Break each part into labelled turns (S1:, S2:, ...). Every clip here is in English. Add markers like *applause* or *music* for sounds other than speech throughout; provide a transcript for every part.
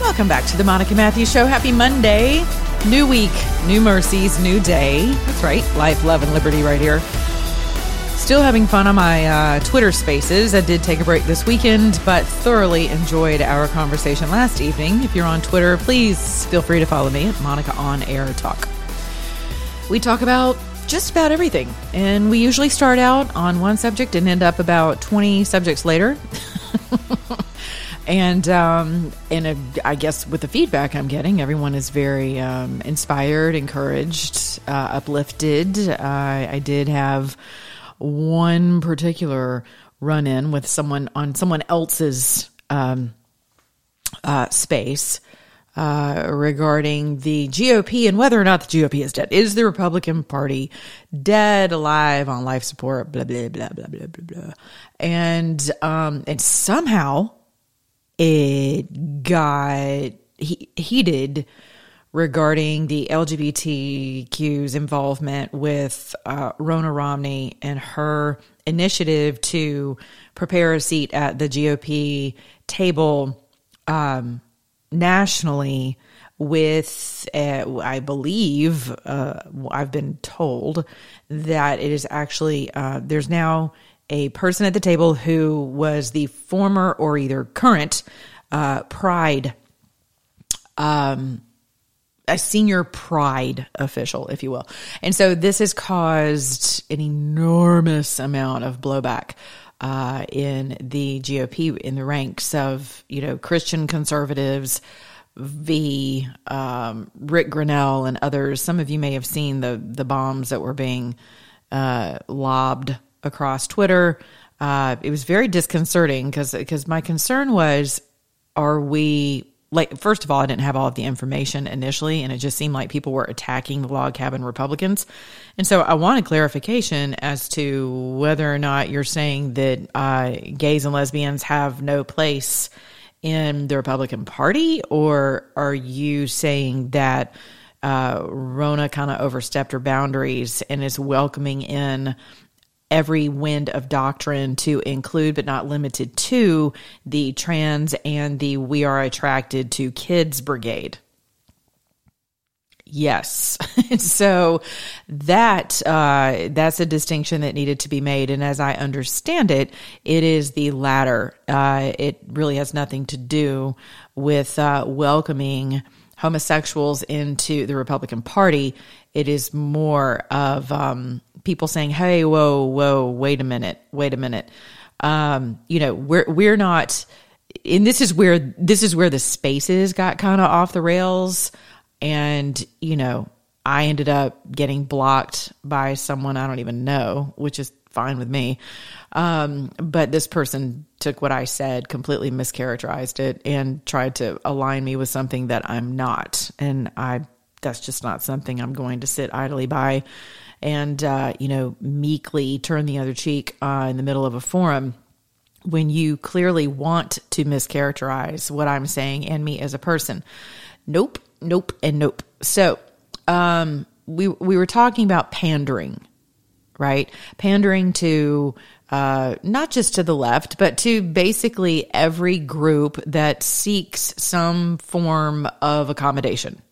S1: Welcome back to the Monica Matthews Show. Happy Monday. New week, new mercies, new day. That's right. Life, love, and liberty right here. Still having fun on my uh, Twitter spaces. I did take a break this weekend, but thoroughly enjoyed our conversation last evening. If you're on Twitter, please feel free to follow me at Monica On Air Talk. We talk about just about everything, and we usually start out on one subject and end up about 20 subjects later. *laughs* and um, and uh, I guess with the feedback I'm getting, everyone is very um, inspired, encouraged, uh, uplifted. Uh, I did have one particular run in with someone on someone else's um, uh, space uh, regarding the GOP and whether or not the GOP is dead. Is the Republican Party dead, alive, on life support? Blah blah blah blah blah blah blah. And um, and somehow it got he- heated regarding the LGBTQ's involvement with uh, Ronna Romney and her initiative to prepare a seat at the GOP table um, nationally with, uh, I believe, uh, I've been told that it is actually, uh, there's now a person at the table who was the former or either current uh, Pride, um, a senior Pride official, if you will. And so this has caused an enormous amount of blowback uh, in the GOP, in the ranks of, you know, Christian conservatives, v um, Ric Grenell and others. Some of you may have seen the the bombs that were being uh, lobbed across Twitter. Uh, it was very disconcerting because because my concern was, are we like first of all, I didn't have all of the information initially, and it just seemed like people were attacking the log cabin Republicans, and so I wanted clarification as to whether or not you're saying that uh, gays and lesbians have no place in the Republican Party, or are you saying that uh, Ronna kind of overstepped her boundaries and is welcoming in every wind of doctrine to include, but not limited to, the trans and the we are attracted to kids brigade? Yes. *laughs* so that uh, that's a distinction that needed to be made, and as I understand it, it is the latter. Uh, it really has nothing to do with uh, welcoming homosexuals into the Republican Party. It is more of um, people saying, "Hey, whoa, whoa, wait a minute, wait a minute." Um, you know, we're we're not, and this is where this is where the spaces got kind of off the rails. And you know i ended up getting blocked by someone i don't even know which is fine with me. Um, but this person took what i said completely mischaracterized it and tried to align me with something that i'm not. And i that's just not something i'm going to sit idly by and uh, you know meekly turn the other cheek uh, in the middle of a forum when you clearly want to mischaracterize what i'm saying and me as a person. Nope nope and nope. So um we we were talking about pandering right? Pandering to uh not just to the left but to basically every group that seeks some form of accommodation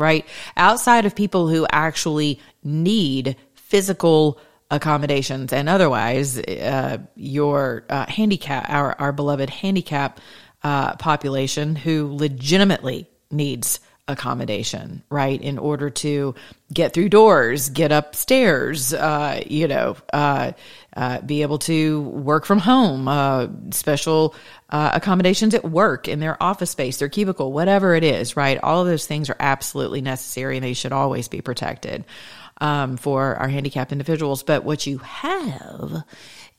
S1: right? Outside of people who actually need physical accommodations and otherwise uh, your uh, handicap our, our beloved handicap uh, population who legitimately needs accommodation, right? In order to get through doors, get upstairs, uh, you know, uh, uh, be able to work from home, uh, special uh, accommodations at work, in their office space, their cubicle, whatever it is, right? All of those things are absolutely necessary and they should always be protected um, for our handicapped individuals. But what you have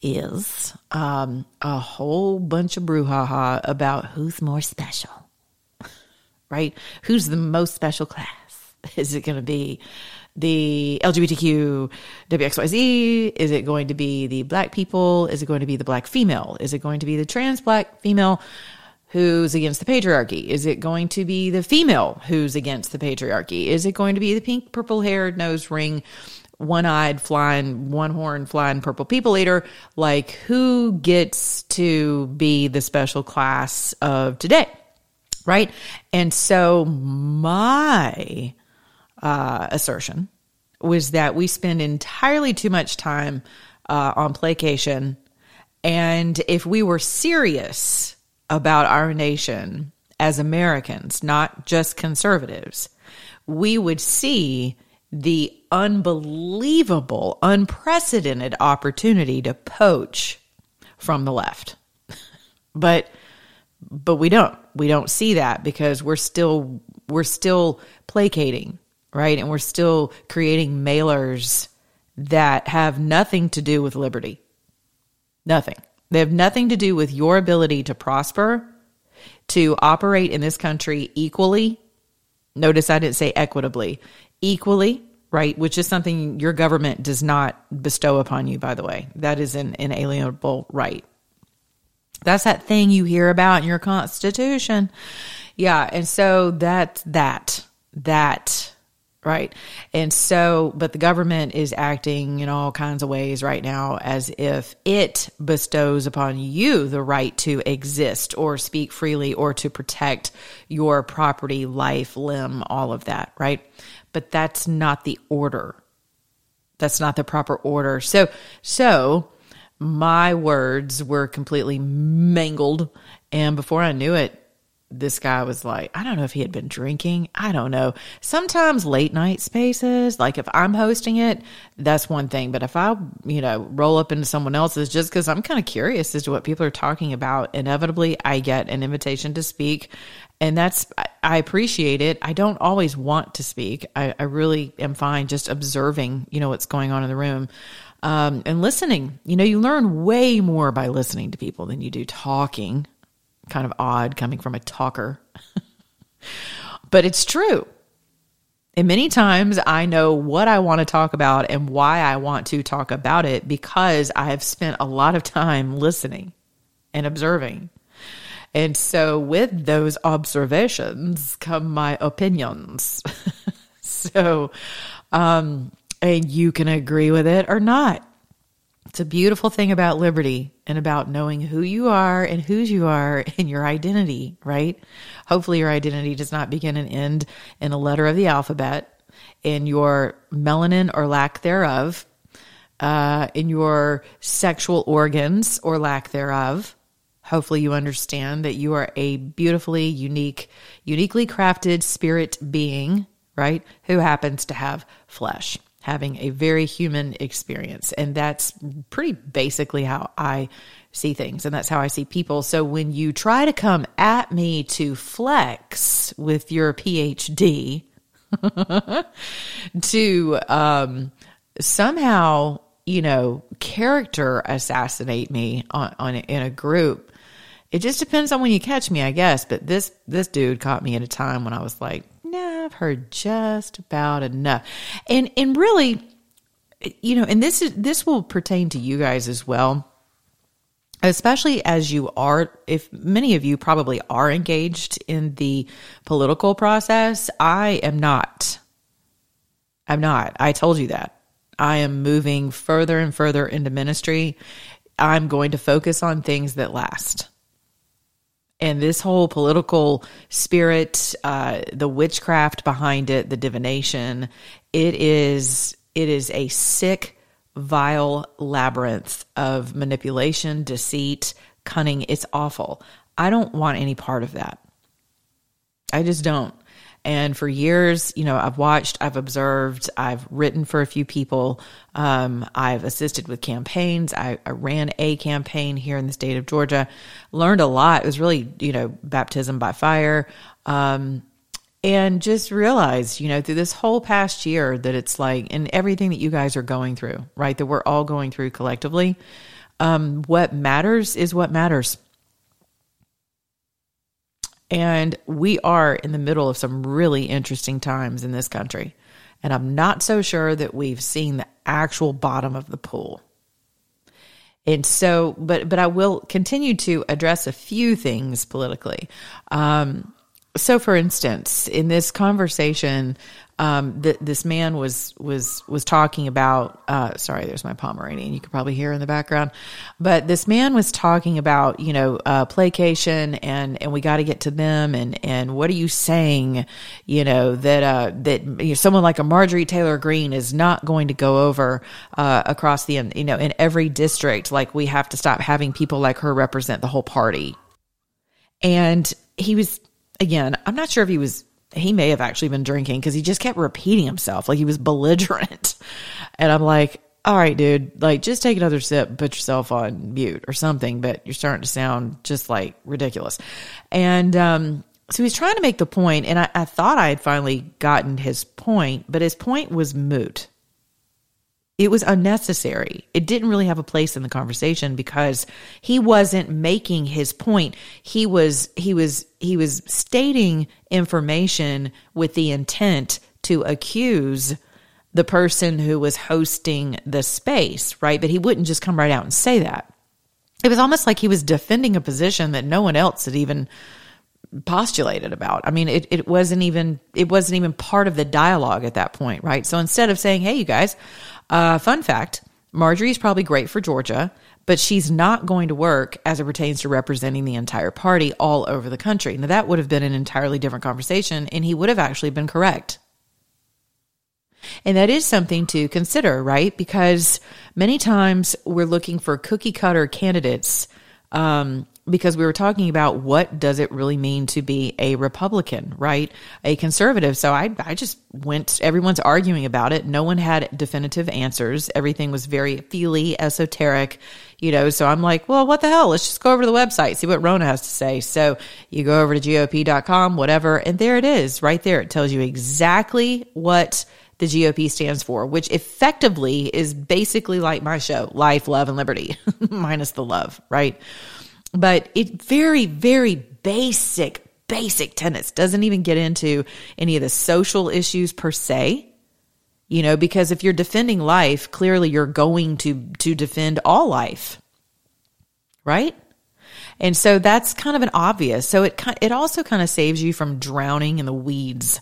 S1: is um, a whole bunch of brouhaha about who's more special. Right? Who's the most special class? *laughs* Is it going to be the LGBTQ WXYZ? Is it going to be the black people? Is it going to be the black female? Is it going to be the trans black female who's against the patriarchy? Is it going to be the female who's against the patriarchy? Is it going to be the pink, purple haired, nose ring, one eyed, flying, one horn, flying purple people eater? Like, who gets to be the special class of today? Right. And so my uh, assertion was that we spend entirely too much time uh, on placation. And if we were serious about our nation as Americans, not just conservatives, we would see the unbelievable, unprecedented opportunity to poach from the left. *laughs* but but we don't. We don't see that because we're still we're still placating right? And we're still creating mailers that have nothing to do with liberty. Nothing. They have nothing to do with your ability to prosper, to operate in this country equally. Notice I didn't say equitably, equally, right? Which is something your government does not bestow upon you, by the way. That is an inalienable right. That's that thing you hear about in your constitution. Yeah. And so that's that, that right? And so, but the government is acting in all kinds of ways right now as if it bestows upon you the right to exist or speak freely or to protect your property, life, limb, all of that, right? But that's not the order. That's not the proper order. So, so my words were completely mangled. And before I knew it, this guy was like, I don't know if he had been drinking. I don't know. Sometimes late night spaces, like if I'm hosting it, that's one thing. But if I, you know, roll up into someone else's just because I'm kind of curious as to what people are talking about, inevitably I get an invitation to speak. And that's, I appreciate it. I don't always want to speak. I, I really am fine just observing, you know, what's going on in the room. Um, and listening, you know, you learn way more by listening to people than you do talking kind of odd coming from a talker. *laughs* but it's true. And many times I know what I want to talk about and why I want to talk about it because I have spent a lot of time listening and observing. And so with those observations come my opinions. *laughs* so, um, and you can agree with it or not. It's a beautiful thing about liberty and about knowing who you are and whose you are and your identity, right? Hopefully, your identity does not begin and end in a letter of the alphabet, in your melanin or lack thereof, uh, in your sexual organs or lack thereof. Hopefully, you understand that you are a beautifully unique, uniquely crafted spirit being, right? Who happens to have flesh having a very human experience. And that's pretty basically how I see things. And that's how I see people. So when you try to come at me to flex with your PhD, *laughs* to um, somehow, you know, character assassinate me on, on in a group. It just depends on when you catch me, I guess. But this this dude caught me at a time when I was like, nah, I've heard just about enough. And and really, you know, and this is this will pertain to you guys as well. Especially as you are, if many of you probably are engaged in the political process, I am not. I'm not. I told you that. I am moving further and further into ministry. I'm going to focus on things that last and this whole political spirit, uh, the witchcraft behind it, the divination, it is it is a sick, vile labyrinth of manipulation, deceit, cunning. It's awful. I don't want any part of that. I just don't. And for years, you know, I've watched, I've observed, I've written for a few people. Um, I've assisted with campaigns. I, I, ran a campaign here in the state of Georgia. Learned a lot. It was really, you know, baptism by fire. Um, and just realized, you know, through this whole past year that it's like, and everything that you guys are going through, right? That we're all going through collectively. Um, what matters is what matters. And we are in the middle of some really interesting times in this country. And I'm not so sure that we've seen the actual bottom of the pool. And so, but but I will continue to address a few things politically. Um, so, for instance, in this conversation, um, th- this man was was was talking about. Uh, sorry, there's my Pomeranian. You could probably hear in the background, but this man was talking about you know uh, placation and and we got to get to them and and what are you saying? You know that uh, that you know, someone like a Marjorie Taylor Greene is not going to go over uh, across the you know in every district. Like we have to stop having people like her represent the whole party. And he was again. I'm not sure if he was he may have actually been drinking because he just kept repeating himself like he was *laughs* belligerent. And I'm like, all right, dude, like just take another sip, put yourself on mute or something, but you're starting to sound just like ridiculous. And um, so he's trying to make the point, and I, I thought I had finally gotten his point, but his point was moot it was unnecessary. It didn't really have a place in the conversation because he wasn't making his point. He was he was he was stating information with the intent to accuse the person who was hosting the space, right? But he wouldn't just come right out and say that. It was almost like he was defending a position that no one else had even postulated about. I mean, it, it wasn't even it wasn't even part of the dialogue at that point, right? So instead of saying, "Hey, you guys, uh, fun fact Marjorie's probably great for Georgia, but she's not going to work as it pertains to representing the entire party all over the country. Now, that would have been an entirely different conversation, and he would have actually been correct. And that is something to consider, right? Because many times we're looking for cookie cutter candidates um, because we were talking about what does it really mean to be a Republican, right? A conservative. So I, I just went, everyone's arguing about it. No one had definitive answers. Everything was very feely, esoteric, you know. So I'm like, well, what the hell? Let's just go over to the website, see what Ronna has to say. So you go over to GOP.com, whatever, and there it is right there. It tells you exactly what the GOP stands for, which effectively is basically like my show, Life, Love, and Liberty, *laughs* minus the love, right? But it very, very basic, basic tenets doesn't even get into any of the social issues per se. You know, because if you're defending life, clearly you're going to to defend all life. Right? And so that's kind of an obvious. So it it also kind of saves you from drowning in the weeds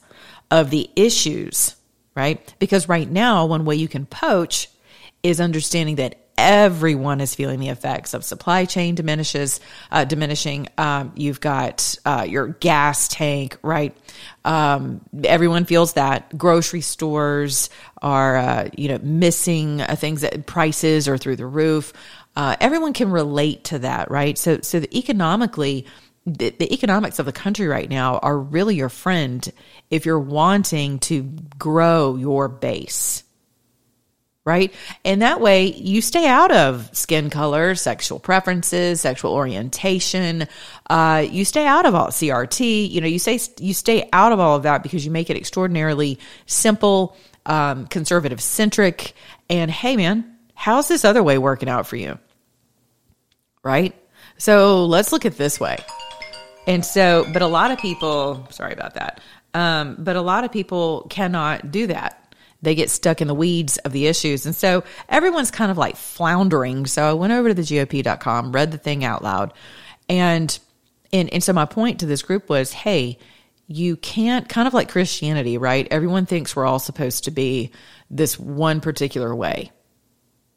S1: of the issues, right? Because right now, one way you can poach is understanding that everyone is feeling the effects of supply chain diminishes, uh, diminishing. Um, you've got uh, your gas tank, right? Um, everyone feels that. Grocery stores are, uh, you know, missing uh, things that prices are through the roof. Uh, everyone can relate to that, right? So, so the economically, the, the, economics of the country right now are really your friend if you're wanting to grow your base right? And that way you stay out of skin color, sexual preferences, sexual orientation. Uh, you stay out of all CRT. You know, you say you stay out of all of that because you make it extraordinarily simple, um, conservative centric. And hey, man, how's this other way working out for you? Right? So let's look at this way. And so, but a lot of people, sorry about that. Um, but a lot of people cannot do that they get stuck in the weeds of the issues. And so everyone's kind of like floundering. So I went over to the GOP.com, read the thing out loud. And, and, and so my point to this group was, hey, you can't kind of like Christianity, right? Everyone thinks we're all supposed to be this one particular way.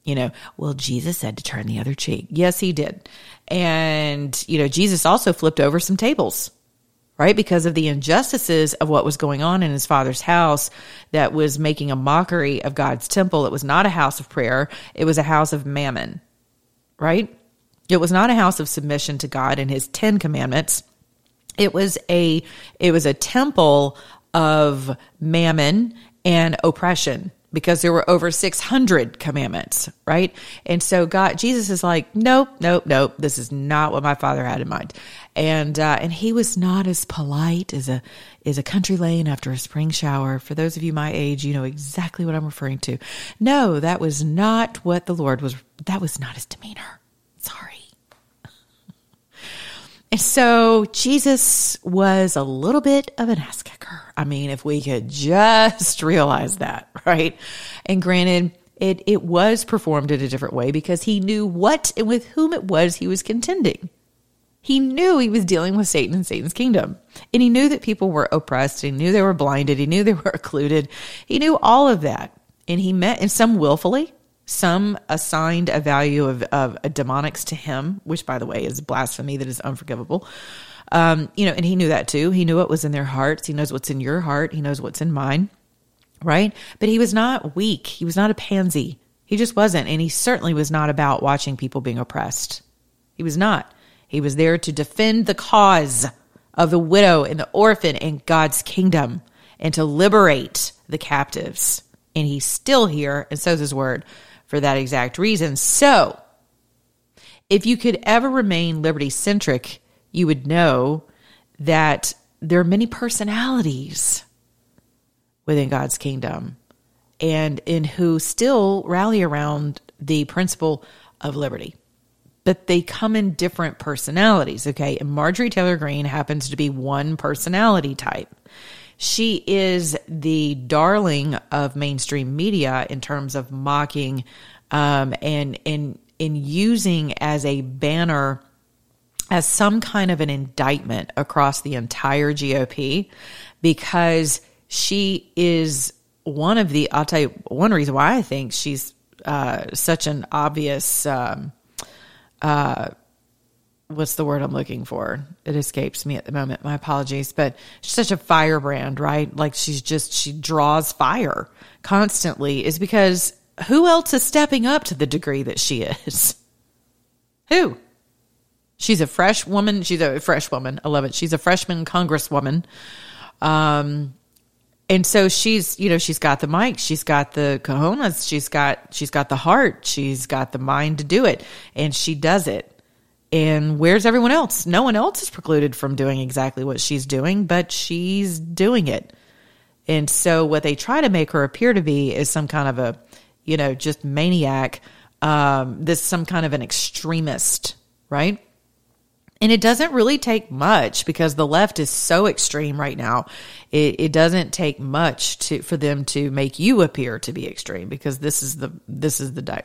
S1: You know, well, Jesus said to turn the other cheek. Yes, he did. And, you know, Jesus also flipped over some tables right? Because of the injustices of what was going on in his father's house that was making a mockery of God's temple. It was not a house of prayer, it was a house of mammon, right? It was not a house of submission to God and his 10 commandments. It was a it was a temple of mammon and oppression because there were over 600 commandments, right? And so God, Jesus is like, nope, nope, nope. This is not what my father had in mind. And, uh, and he was not as polite as a, as a country lane after a spring shower. For those of you my age, you know exactly what I'm referring to. No, that was not what the Lord was, that was not his demeanor. Sorry. *laughs* And so Jesus was a little bit of an ass kicker. I mean, if we could just *laughs* realize that, right? And granted, it, it was performed in a different way because he knew what and with whom it was he was contending. He knew he was dealing with Satan and Satan's kingdom. And he knew that people were oppressed. He knew they were blinded. He knew they *laughs* were occluded. He knew all of that. And he met, and some willfully, some assigned a value of, of demonics to him, which, by the way, is blasphemy that is unforgivable. Um, you know, and he knew that too. He knew what was in their hearts. He knows what's in your heart. He knows what's in mine, right? But he was not weak. He was not a pansy. He just wasn't. And he certainly was not about watching people being oppressed. He was not. He was there to defend the cause of the widow and the orphan in God's kingdom and to liberate the captives. And he's still here, and so's his word for that exact reason. So, if you could ever remain liberty centric, you would know that there are many personalities within God's kingdom and in who still rally around the principle of liberty. But they come in different personalities, okay? And Marjorie Taylor Greene happens to be one personality type. She is the darling of mainstream media in terms of mocking um, and in in using as a banner as some kind of an indictment across the entire GOP because she is one of the I'll tell you one reason why I think she's uh, such an obvious um, uh, what's the word I'm looking for? It escapes me at the moment. My apologies, but she's such a firebrand, right? Like she's just she draws fire constantly is because who else is stepping up to the degree that she is? *laughs* Who? She's a fresh woman. She's a fresh woman. I love it. She's a freshman congresswoman. Um, and so she's, you know, she's got the mic, she's got the cojones, she's got, she's got the heart, she's got the mind to do it, and she does it. And where's everyone else? No one else is precluded from doing exactly what she's doing, but she's doing it. And so what they try to make her appear to be is some kind of a, you know, just maniac, um, this some kind of an extremist, right? And it doesn't really take much because the left is so extreme right now. It, it doesn't take much to for them to make you appear to be extreme because this is the this is the di-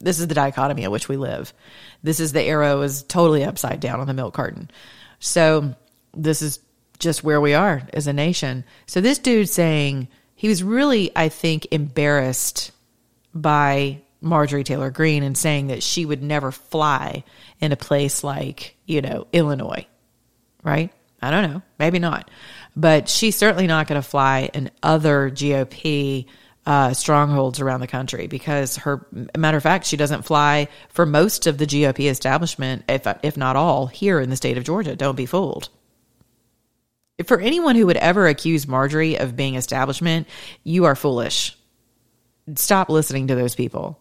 S1: this is the dichotomy in which we live. This is the arrow is totally upside down on the milk carton. So this is just where we are as a nation. So this dude saying he was really, I think, embarrassed by Marjorie Taylor Greene and saying that she would never fly in a place like, you know, Illinois, right? I don't know, maybe not. But she's certainly not going to fly in other GOP uh, strongholds around the country because her matter of fact she doesn't fly for most of the GOP establishment if if not all here in the state of Georgia. Don't be fooled. For anyone who would ever accuse Marjorie of being establishment you are foolish. Stop listening to those people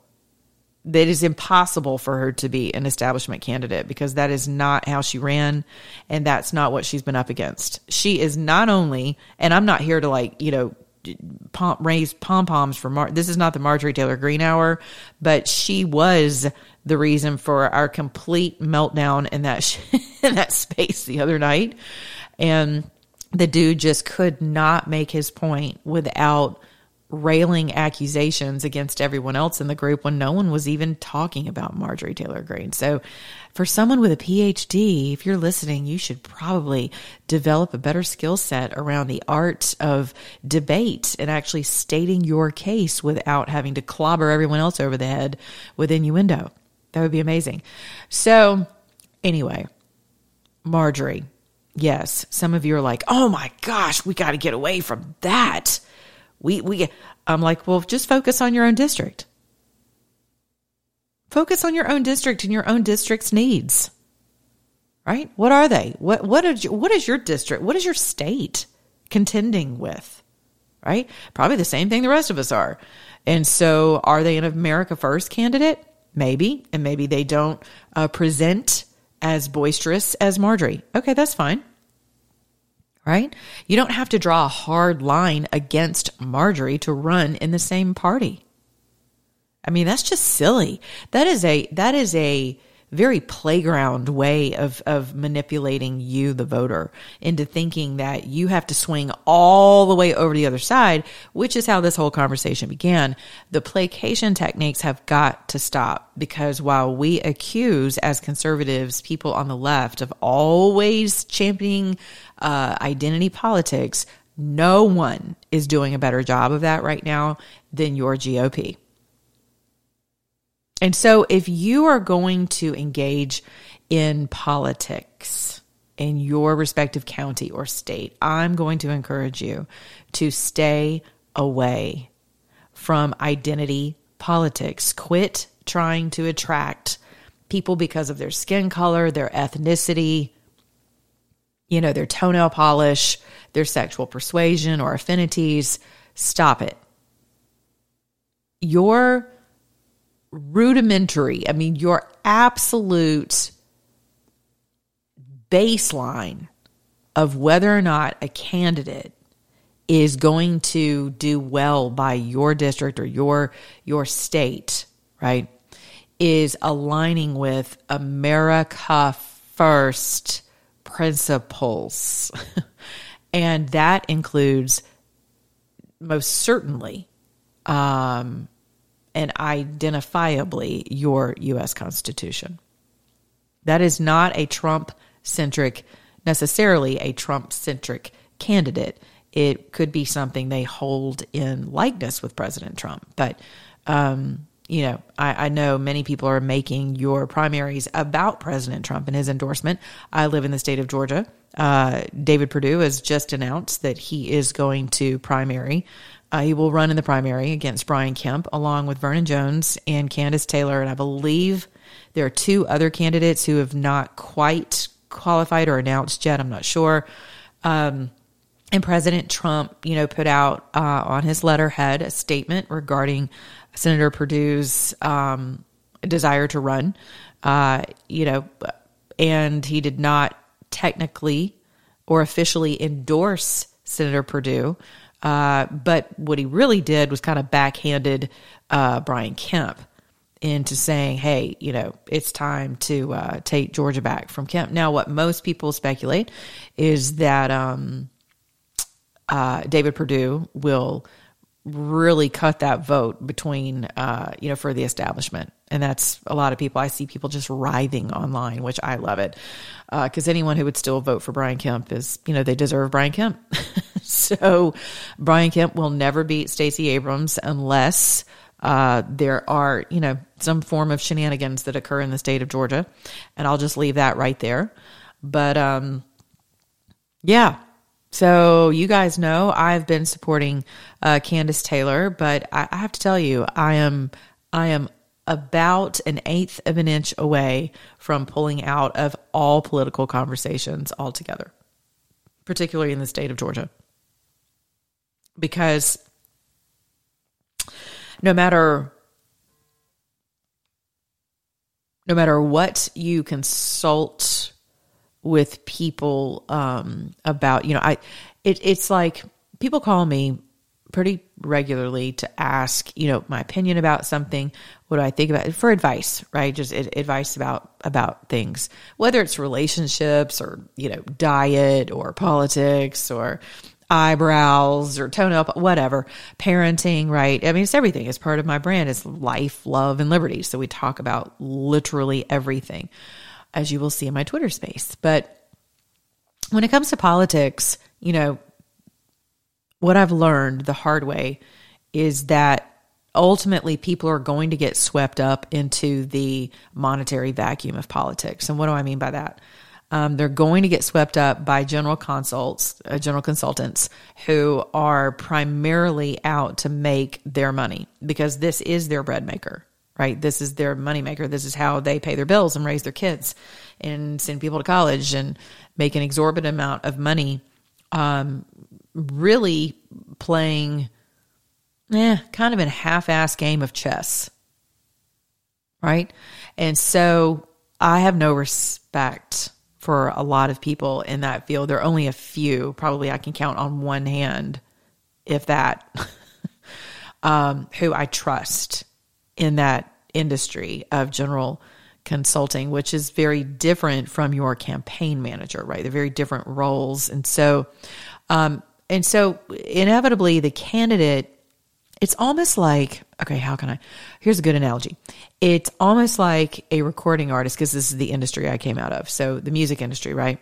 S1: that is impossible for her to be an establishment candidate because that is not how she ran and that's not what she's been up against. She is not only, and I'm not here to like, you know, pom- raise pom poms for Mar. This is not the Marjorie Taylor Greene hour, but she was the reason for our complete meltdown in that sh- *laughs* in that space the other night, and the dude just could not make his point without railing accusations against everyone else in the group when no one was even talking about Marjorie Taylor Greene. So, for someone with a PhD, if you're listening, you should probably develop a better skill set around the art of debate and actually stating your case without having to clobber everyone else over the head with innuendo. That would be amazing. So, anyway, Marjorie. Yes, some of you are like, "Oh my gosh, we got to get away from that." We, we, I'm like, well, just focus on your own district. Focus on your own district and your own district's needs. Right? What are they? What, what is, what is your district? What is your state contending with? Right? Probably the same thing the rest of us are. And so are they an America First candidate? Maybe. And maybe they don't uh, present as boisterous as Marjorie. Okay, that's fine right? You don't have to draw a hard line against Marjorie to run in the same party. I mean, that's just silly. That is a that is a very playground way of, of manipulating you, the voter, into thinking that you have to swing all the way over the other side, which is how this whole conversation began. The placation techniques have got to stop because while we accuse as conservatives people on the left of always championing uh, identity politics, no one is doing a better job of that right now than your GOP. And so, if you are going to engage in politics in your respective county or state, I'm going to encourage you to stay away from identity politics. Quit trying to attract people because of their skin color, their ethnicity, you know, their toenail polish, their sexual persuasion or affinities. Stop it. Your rudimentary, I mean, your absolute baseline of whether or not a candidate is going to do well by your district or your your state, right? Is aligning with America first principles. *laughs* and that includes most certainly um, and identifiably your U.S. Constitution. That is not a Trump centric, necessarily a Trump centric candidate. It could be something they hold in likeness with President Trump. But, um, you know, I, I, know many people are making your primaries about President Trump and his endorsement. I live in the state of Georgia. Uh, David Perdue has just announced that he is going to primary uh, he will run in the primary against Brian Kemp, along with Vernon Jones and Kandiss Taylor. And I believe there are two other candidates who have not quite qualified or announced yet. I'm not sure. Um, and President Trump, you know, put out uh, on his letterhead a statement regarding Senator Perdue's um, desire to run. Uh, you know, and he did not technically or officially endorse Senator Perdue. Uh, but what he really did was kind of backhanded uh, Brian Kemp into saying, hey, you know, it's time to uh, take Georgia back from Kemp. Now, what most people speculate is that um, uh, David Perdue will really cut that vote between, uh, you know, for the establishment. And that's a lot of people. I see people just writhing online, which I love it. Because anyone who would still vote for Brian Kemp is, you know, they deserve Brian Kemp. *laughs* *laughs* so Brian Kemp will never beat Stacey Abrams unless uh, there are, you know, some form of shenanigans that occur in the state of Georgia. And I'll just leave that right there. But um, yeah, so you guys know I've been supporting uh, Kandiss Taylor, but I, I have to tell you, I am I am about an eighth of an inch away from pulling out of all political conversations altogether, particularly in the state of Georgia, because no matter no matter what you consult with people um, about you know I it, it's like people call me pretty regularly to ask you know my opinion about something what do i think about it for advice right? Just advice about about things. Whether it's relationships or you know diet or politics or eyebrows or tone up whatever parenting right i mean it's everything it's part of my brand it's life love and liberty so we talk about literally everything as you will see in my Twitter space. But when it comes to politics, you know, what I've learned the hard way is that ultimately people are going to get swept up into the monetary vacuum of politics. And what do I mean by that? Um, they're going to get swept up by general consults, uh, general consultants who are primarily out to make their money because this is their bread maker right? This is their moneymaker. This is how they pay their bills and raise their kids and send people to college and make an exorbitant amount of money. Um, really playing, eh, kind of a half-ass game of chess, right? And so I have no respect for a lot of people in that field. There are only a few, probably I can count on one hand, if that, *laughs* um, who I trust in that industry of general consulting, which is very different from your campaign manager, right? They're very different roles. And so, um, and so inevitably the candidate, it's almost like, okay, how can I, here's a good analogy. It's almost like a recording artist, because this is the industry I came out of. So the music industry, right?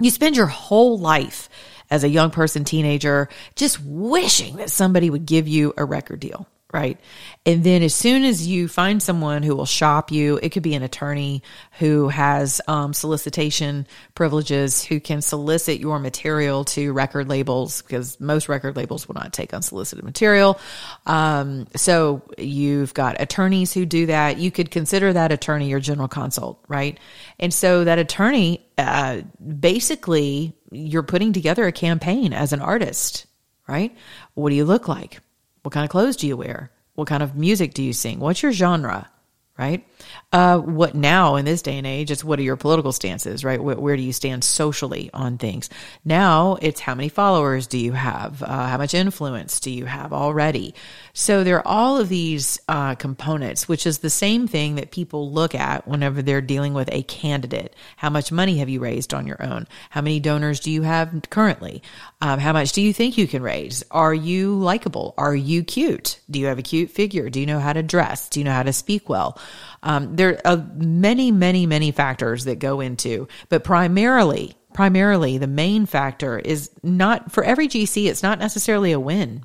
S1: You spend your whole life as a young person, teenager, just wishing that somebody would give you a record deal right? And then as soon as you find someone who will shop you, it could be an attorney who has um, solicitation privileges, who can solicit your material to record labels because most record labels will not take unsolicited material. Um, so you've got attorneys who do that. You could consider that attorney your general consult, right? And so that attorney, uh, basically, you're putting together a campaign as an artist, right? What do you look like? What kind of clothes do you wear? What kind of music do you sing? What's your genre? right? Uh, what now in this day and age, it's what are your political stances, right? Where, where, do you stand socially on things? Now it's how many followers do you have? Uh, how much influence do you have already? So there are all of these uh, components, which is the same thing that people look at whenever they're dealing with a candidate. How much money have you raised on your own? How many donors do you have currently? Um, how much do you think you can raise? Are you likable? Are you cute? Do you have a cute figure? Do you know how to dress? Do you know how to speak well? Um, there are many, many, many factors that go into, but primarily, primarily the main factor is not for every GC, it's not necessarily a win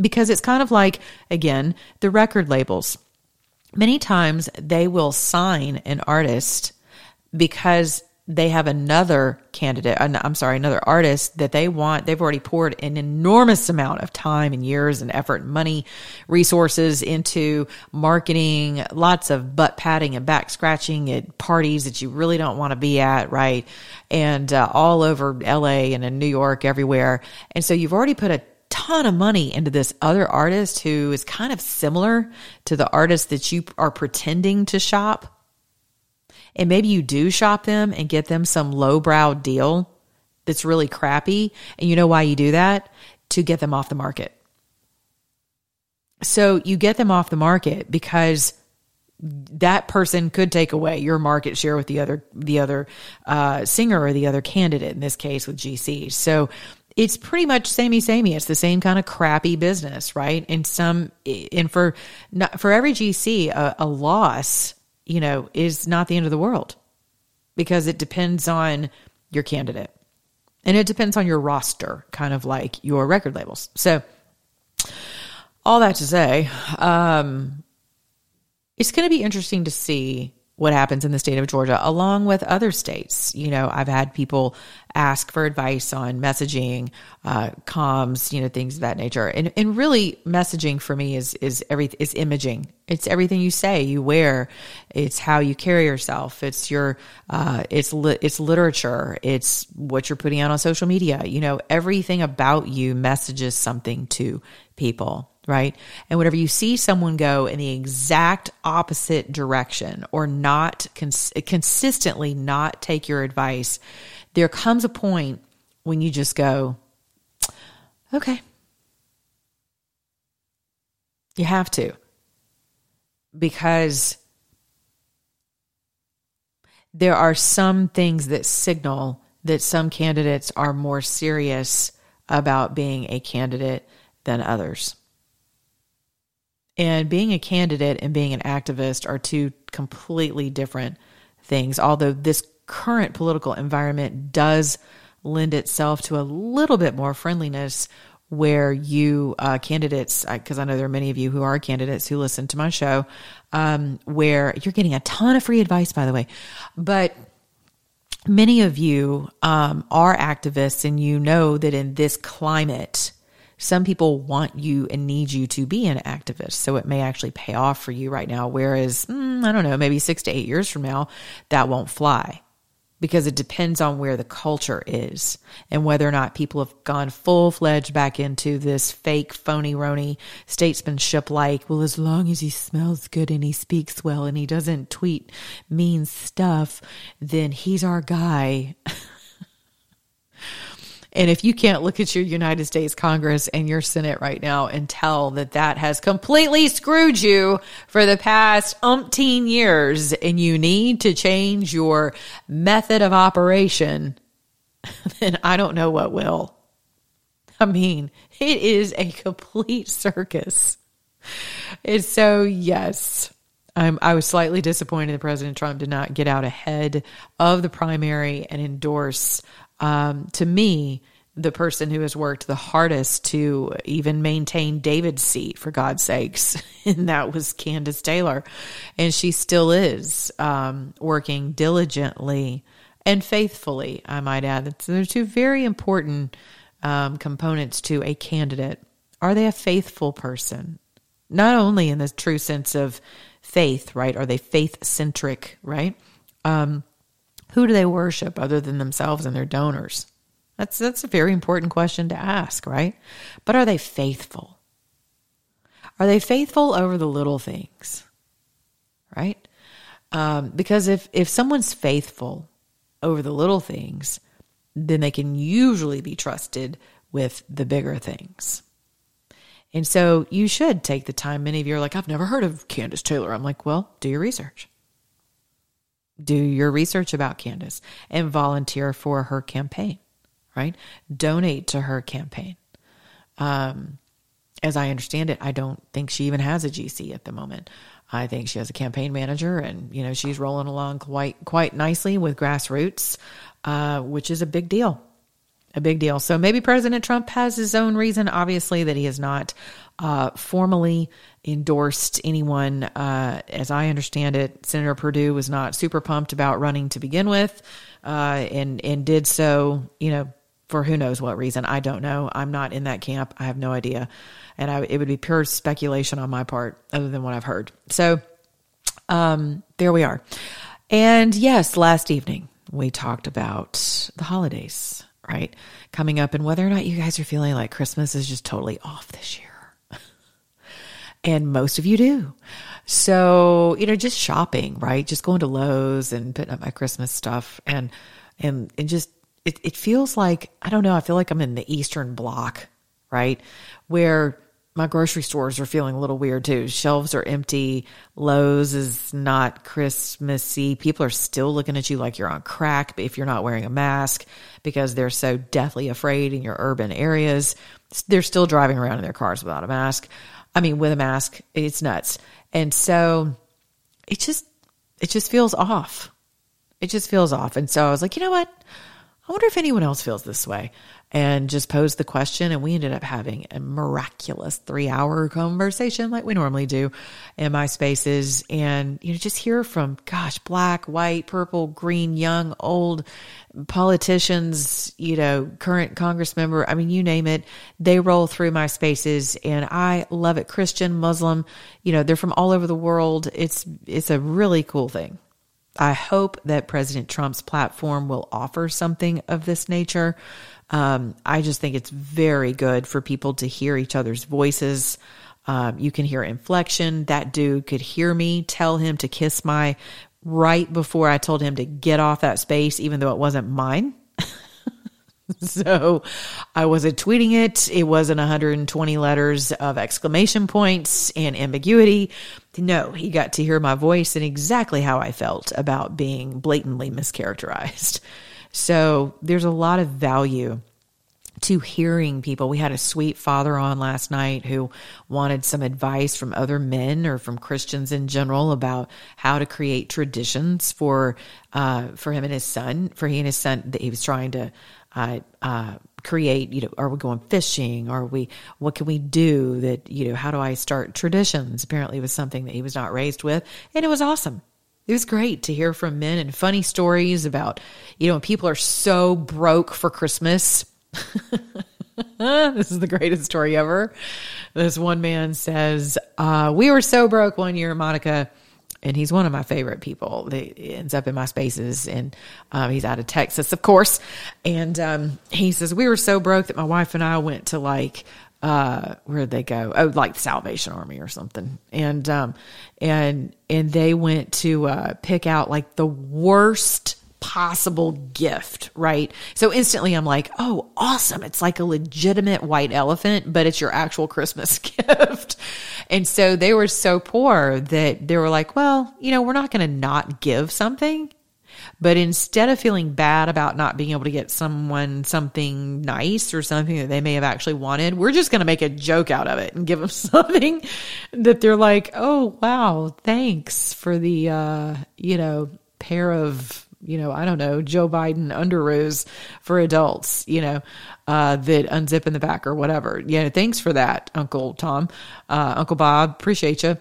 S1: because it's kind of like, again, the record labels. Many times they will sign an artist because they have another candidate, I'm sorry, another artist that they want. They've already poured an enormous amount of time and years and effort and money, resources into marketing, lots of butt patting and back scratching at parties that you really don't want to be at, right? And uh, all over LA and in New York, everywhere. And so you've already put a ton of money into this other artist who is kind of similar to the artist that you are pretending to shop and maybe you do shop them and get them some lowbrow deal that's really crappy. And you know why you do that? To get them off the market. So you get them off the market because that person could take away your market share with the other the other uh, singer or the other candidate in this case with GC. So it's pretty much samey samey. It's the same kind of crappy business, right? And some and for not, for every GC, a, a loss you know, is not the end of the world because it depends on your candidate and it depends on your roster, kind of like your record labels. So, all that to say, um, it's going to be interesting to see what happens in the state of Georgia, along with other states. You know, I've had people ask for advice on messaging, uh, comms, you know, things of that nature. And and really, messaging for me is is every is imaging. It's everything you say, you wear. It's how you carry yourself. It's your uh, it's li- it's literature. It's what you're putting out on social media. You know, everything about you messages something to people right? And whenever you see someone go in the exact opposite direction or not cons- consistently not take your advice, there comes a point when you just go, okay. You have to. Because there are some things that signal that some candidates are more serious about being a candidate than others. And being a candidate and being an activist are two completely different things. Although this current political environment does lend itself to a little bit more friendliness where you uh, candidates because I, I, know there are many of you who are candidates who listen to my show um, where you're getting a ton of free advice by the way but many of you um, are activists and you know that in this climate some people want you and need you to be an activist. So it may actually pay off for you right now. Whereas, mm, I don't know, maybe six to eight years from now, that won't fly because it depends on where the culture is and whether or not people have gone full fledged back into this fake, phony, rony statesmanship like, well, as long as he smells good and he speaks well and he doesn't tweet mean stuff, then he's our guy. *laughs* And if you can't look at your United States Congress and your Senate right now and tell that that has completely screwed you for the past umpteen years and you need to change your method of operation, *laughs* then I don't know what will. I mean, it is a complete circus. And so, yes, I'm, I was slightly disappointed that President Trump did not get out ahead of the primary and endorse, um, to me, the person who has worked the hardest to even maintain David's seat, for God's sakes, *laughs* and that was Kandiss Taylor. And she still is um, working diligently and faithfully, I might add. They're two very important um, components to a candidate. Are they a faithful person? Not only in the true sense of faith, right? Are they faith centric, right? Um, who do they worship other than themselves and their donors? That's that's a very important question to ask, right? But are they faithful? Are they faithful over the little things? Right? Um, because if if someone's faithful over the little things, then they can usually be trusted with the bigger things. And so you should take the time. Many of you are like, I've never heard of Kandiss Taylor. I'm like, well, do your research. Do your research about Kandiss and volunteer for her campaign, right? Donate to her campaign. Um, as I understand it, I don't think she even has a GC at the moment. I think she has a campaign manager, and you know she's rolling along quite quite nicely with grassroots, uh, which is a big deal, a big deal. So maybe President Trump has his own reason, obviously, that he has not uh, formally endorsed anyone. Uh, as I understand it, Senator Perdue was not super pumped about running to begin with, uh, and and did so, you know, for who knows what reason. I don't know. I'm not in that camp. I have no idea and I, it would be pure speculation on my part, other than what I've heard. So, um, there we are. And yes, last evening we talked about the holidays, right? Coming up, and whether or not you guys are feeling like Christmas is just totally off this year. And most of you do. So, you know, just shopping, right? Just going to Lowe's and putting up my Christmas stuff and, and, and just, it, it feels like, I don't know, I feel like I'm in the Eastern bloc, right? Where my grocery stores are feeling a little weird too. Shelves are empty. Lowe's is not Christmassy. People are still looking at you like you're on crack if you're not wearing a mask because they're so deathly afraid in your urban areas. They're still driving around in their cars without a mask. I mean, with a mask, it's nuts. And so it just, it just feels off. It just feels off. And so I was like, you know what? I wonder if anyone else feels this way and just posed the question. And we ended up having a miraculous three hour conversation like we normally do in my spaces. And, you know, just hear from, gosh, black, white, purple, green, young, old politicians, you know, current Congress member. I mean, you name it. They roll through my spaces and I love it. Christian, Muslim, you know, they're from all over the world. It's, it's a really cool thing. I hope that President Trump's platform will offer something of this nature. Um, I just think it's very good for people to hear each other's voices. Um, you can hear inflection. That dude could hear me tell him to kiss my right before I told him to get off that space, even though it wasn't mine. *laughs* so I wasn't tweeting it. It wasn't 120 letters of exclamation points and ambiguity. No, he got to hear my voice and exactly how I felt about being blatantly mischaracterized. So there's a lot of value to hearing people. We had a sweet father on last night who wanted some advice from other men or from Christians in general about how to create traditions for uh, for him and his son. For he and his son, that he was trying to uh, uh, create. You know, are we going fishing? Are we? What can we do? That you know, how do I start traditions? Apparently, it was something that he was not raised with, and it was awesome it was great to hear from men and funny stories about, you know, people are so broke for Christmas. *laughs* this is the greatest story ever. This one man says, uh, We were so broke one year, Monica, and he's one of my favorite people. He ends up in my spaces, and um, he's out of Texas, of course. And um, he says, We were so broke that my wife and I went to like uh where'd they go oh like the salvation army or something and um and and they went to uh pick out like the worst possible gift, right? So instantly I'm like, oh, awesome. It's like a legitimate white elephant, but it's your actual Christmas *laughs* gift. And so they were so poor that they were like, well, you know, we're not going to not give something. But instead of feeling bad about not being able to get someone something nice or something that they may have actually wanted, we're just going to make a joke out of it and give them *laughs* something that they're like, oh, wow, thanks for the, uh, you know, pair of you know, I don't know, Joe Biden underoos for adults, you know, uh, that unzip in the back or whatever. Yeah, thanks for that, Uncle Tom, uh, Uncle Bob, appreciate you.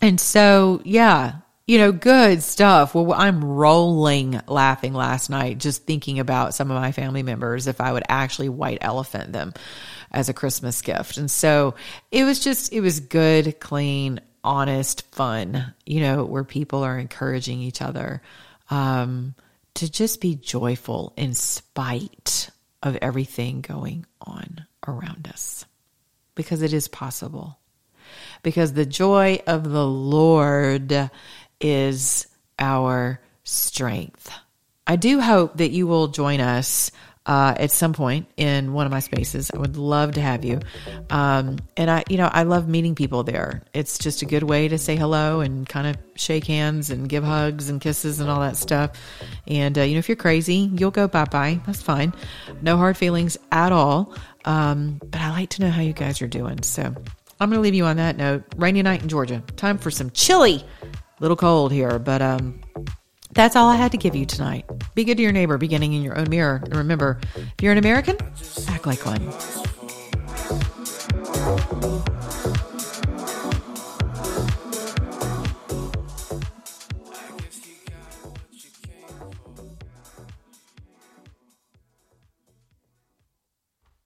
S1: And so, yeah, you know, good stuff. Well, I'm rolling laughing last night just thinking about some of my family members if I would actually white elephant them as a Christmas gift. And so it was just, it was good, clean, honest fun, you know, where people are encouraging each other um, to just be joyful in spite of everything going on around us because it is possible. Because the joy of the Lord is our strength. I do hope that you will join us uh, at some point in one of my spaces. I would love to have you. Um, and I, you know, I love meeting people there. It's just a good way to say hello and kind of shake hands and give hugs and kisses and all that stuff. And, uh, you know, if you're crazy, you'll go bye bye. That's fine. No hard feelings at all. Um, but I like to know how you guys are doing. So I'm going to leave you on that note. Rainy night in Georgia. Time for some chili. Little cold here, but um, that's all I had to give you tonight. Be good to your neighbor, beginning in your own mirror. And remember, if you're an American, act like one.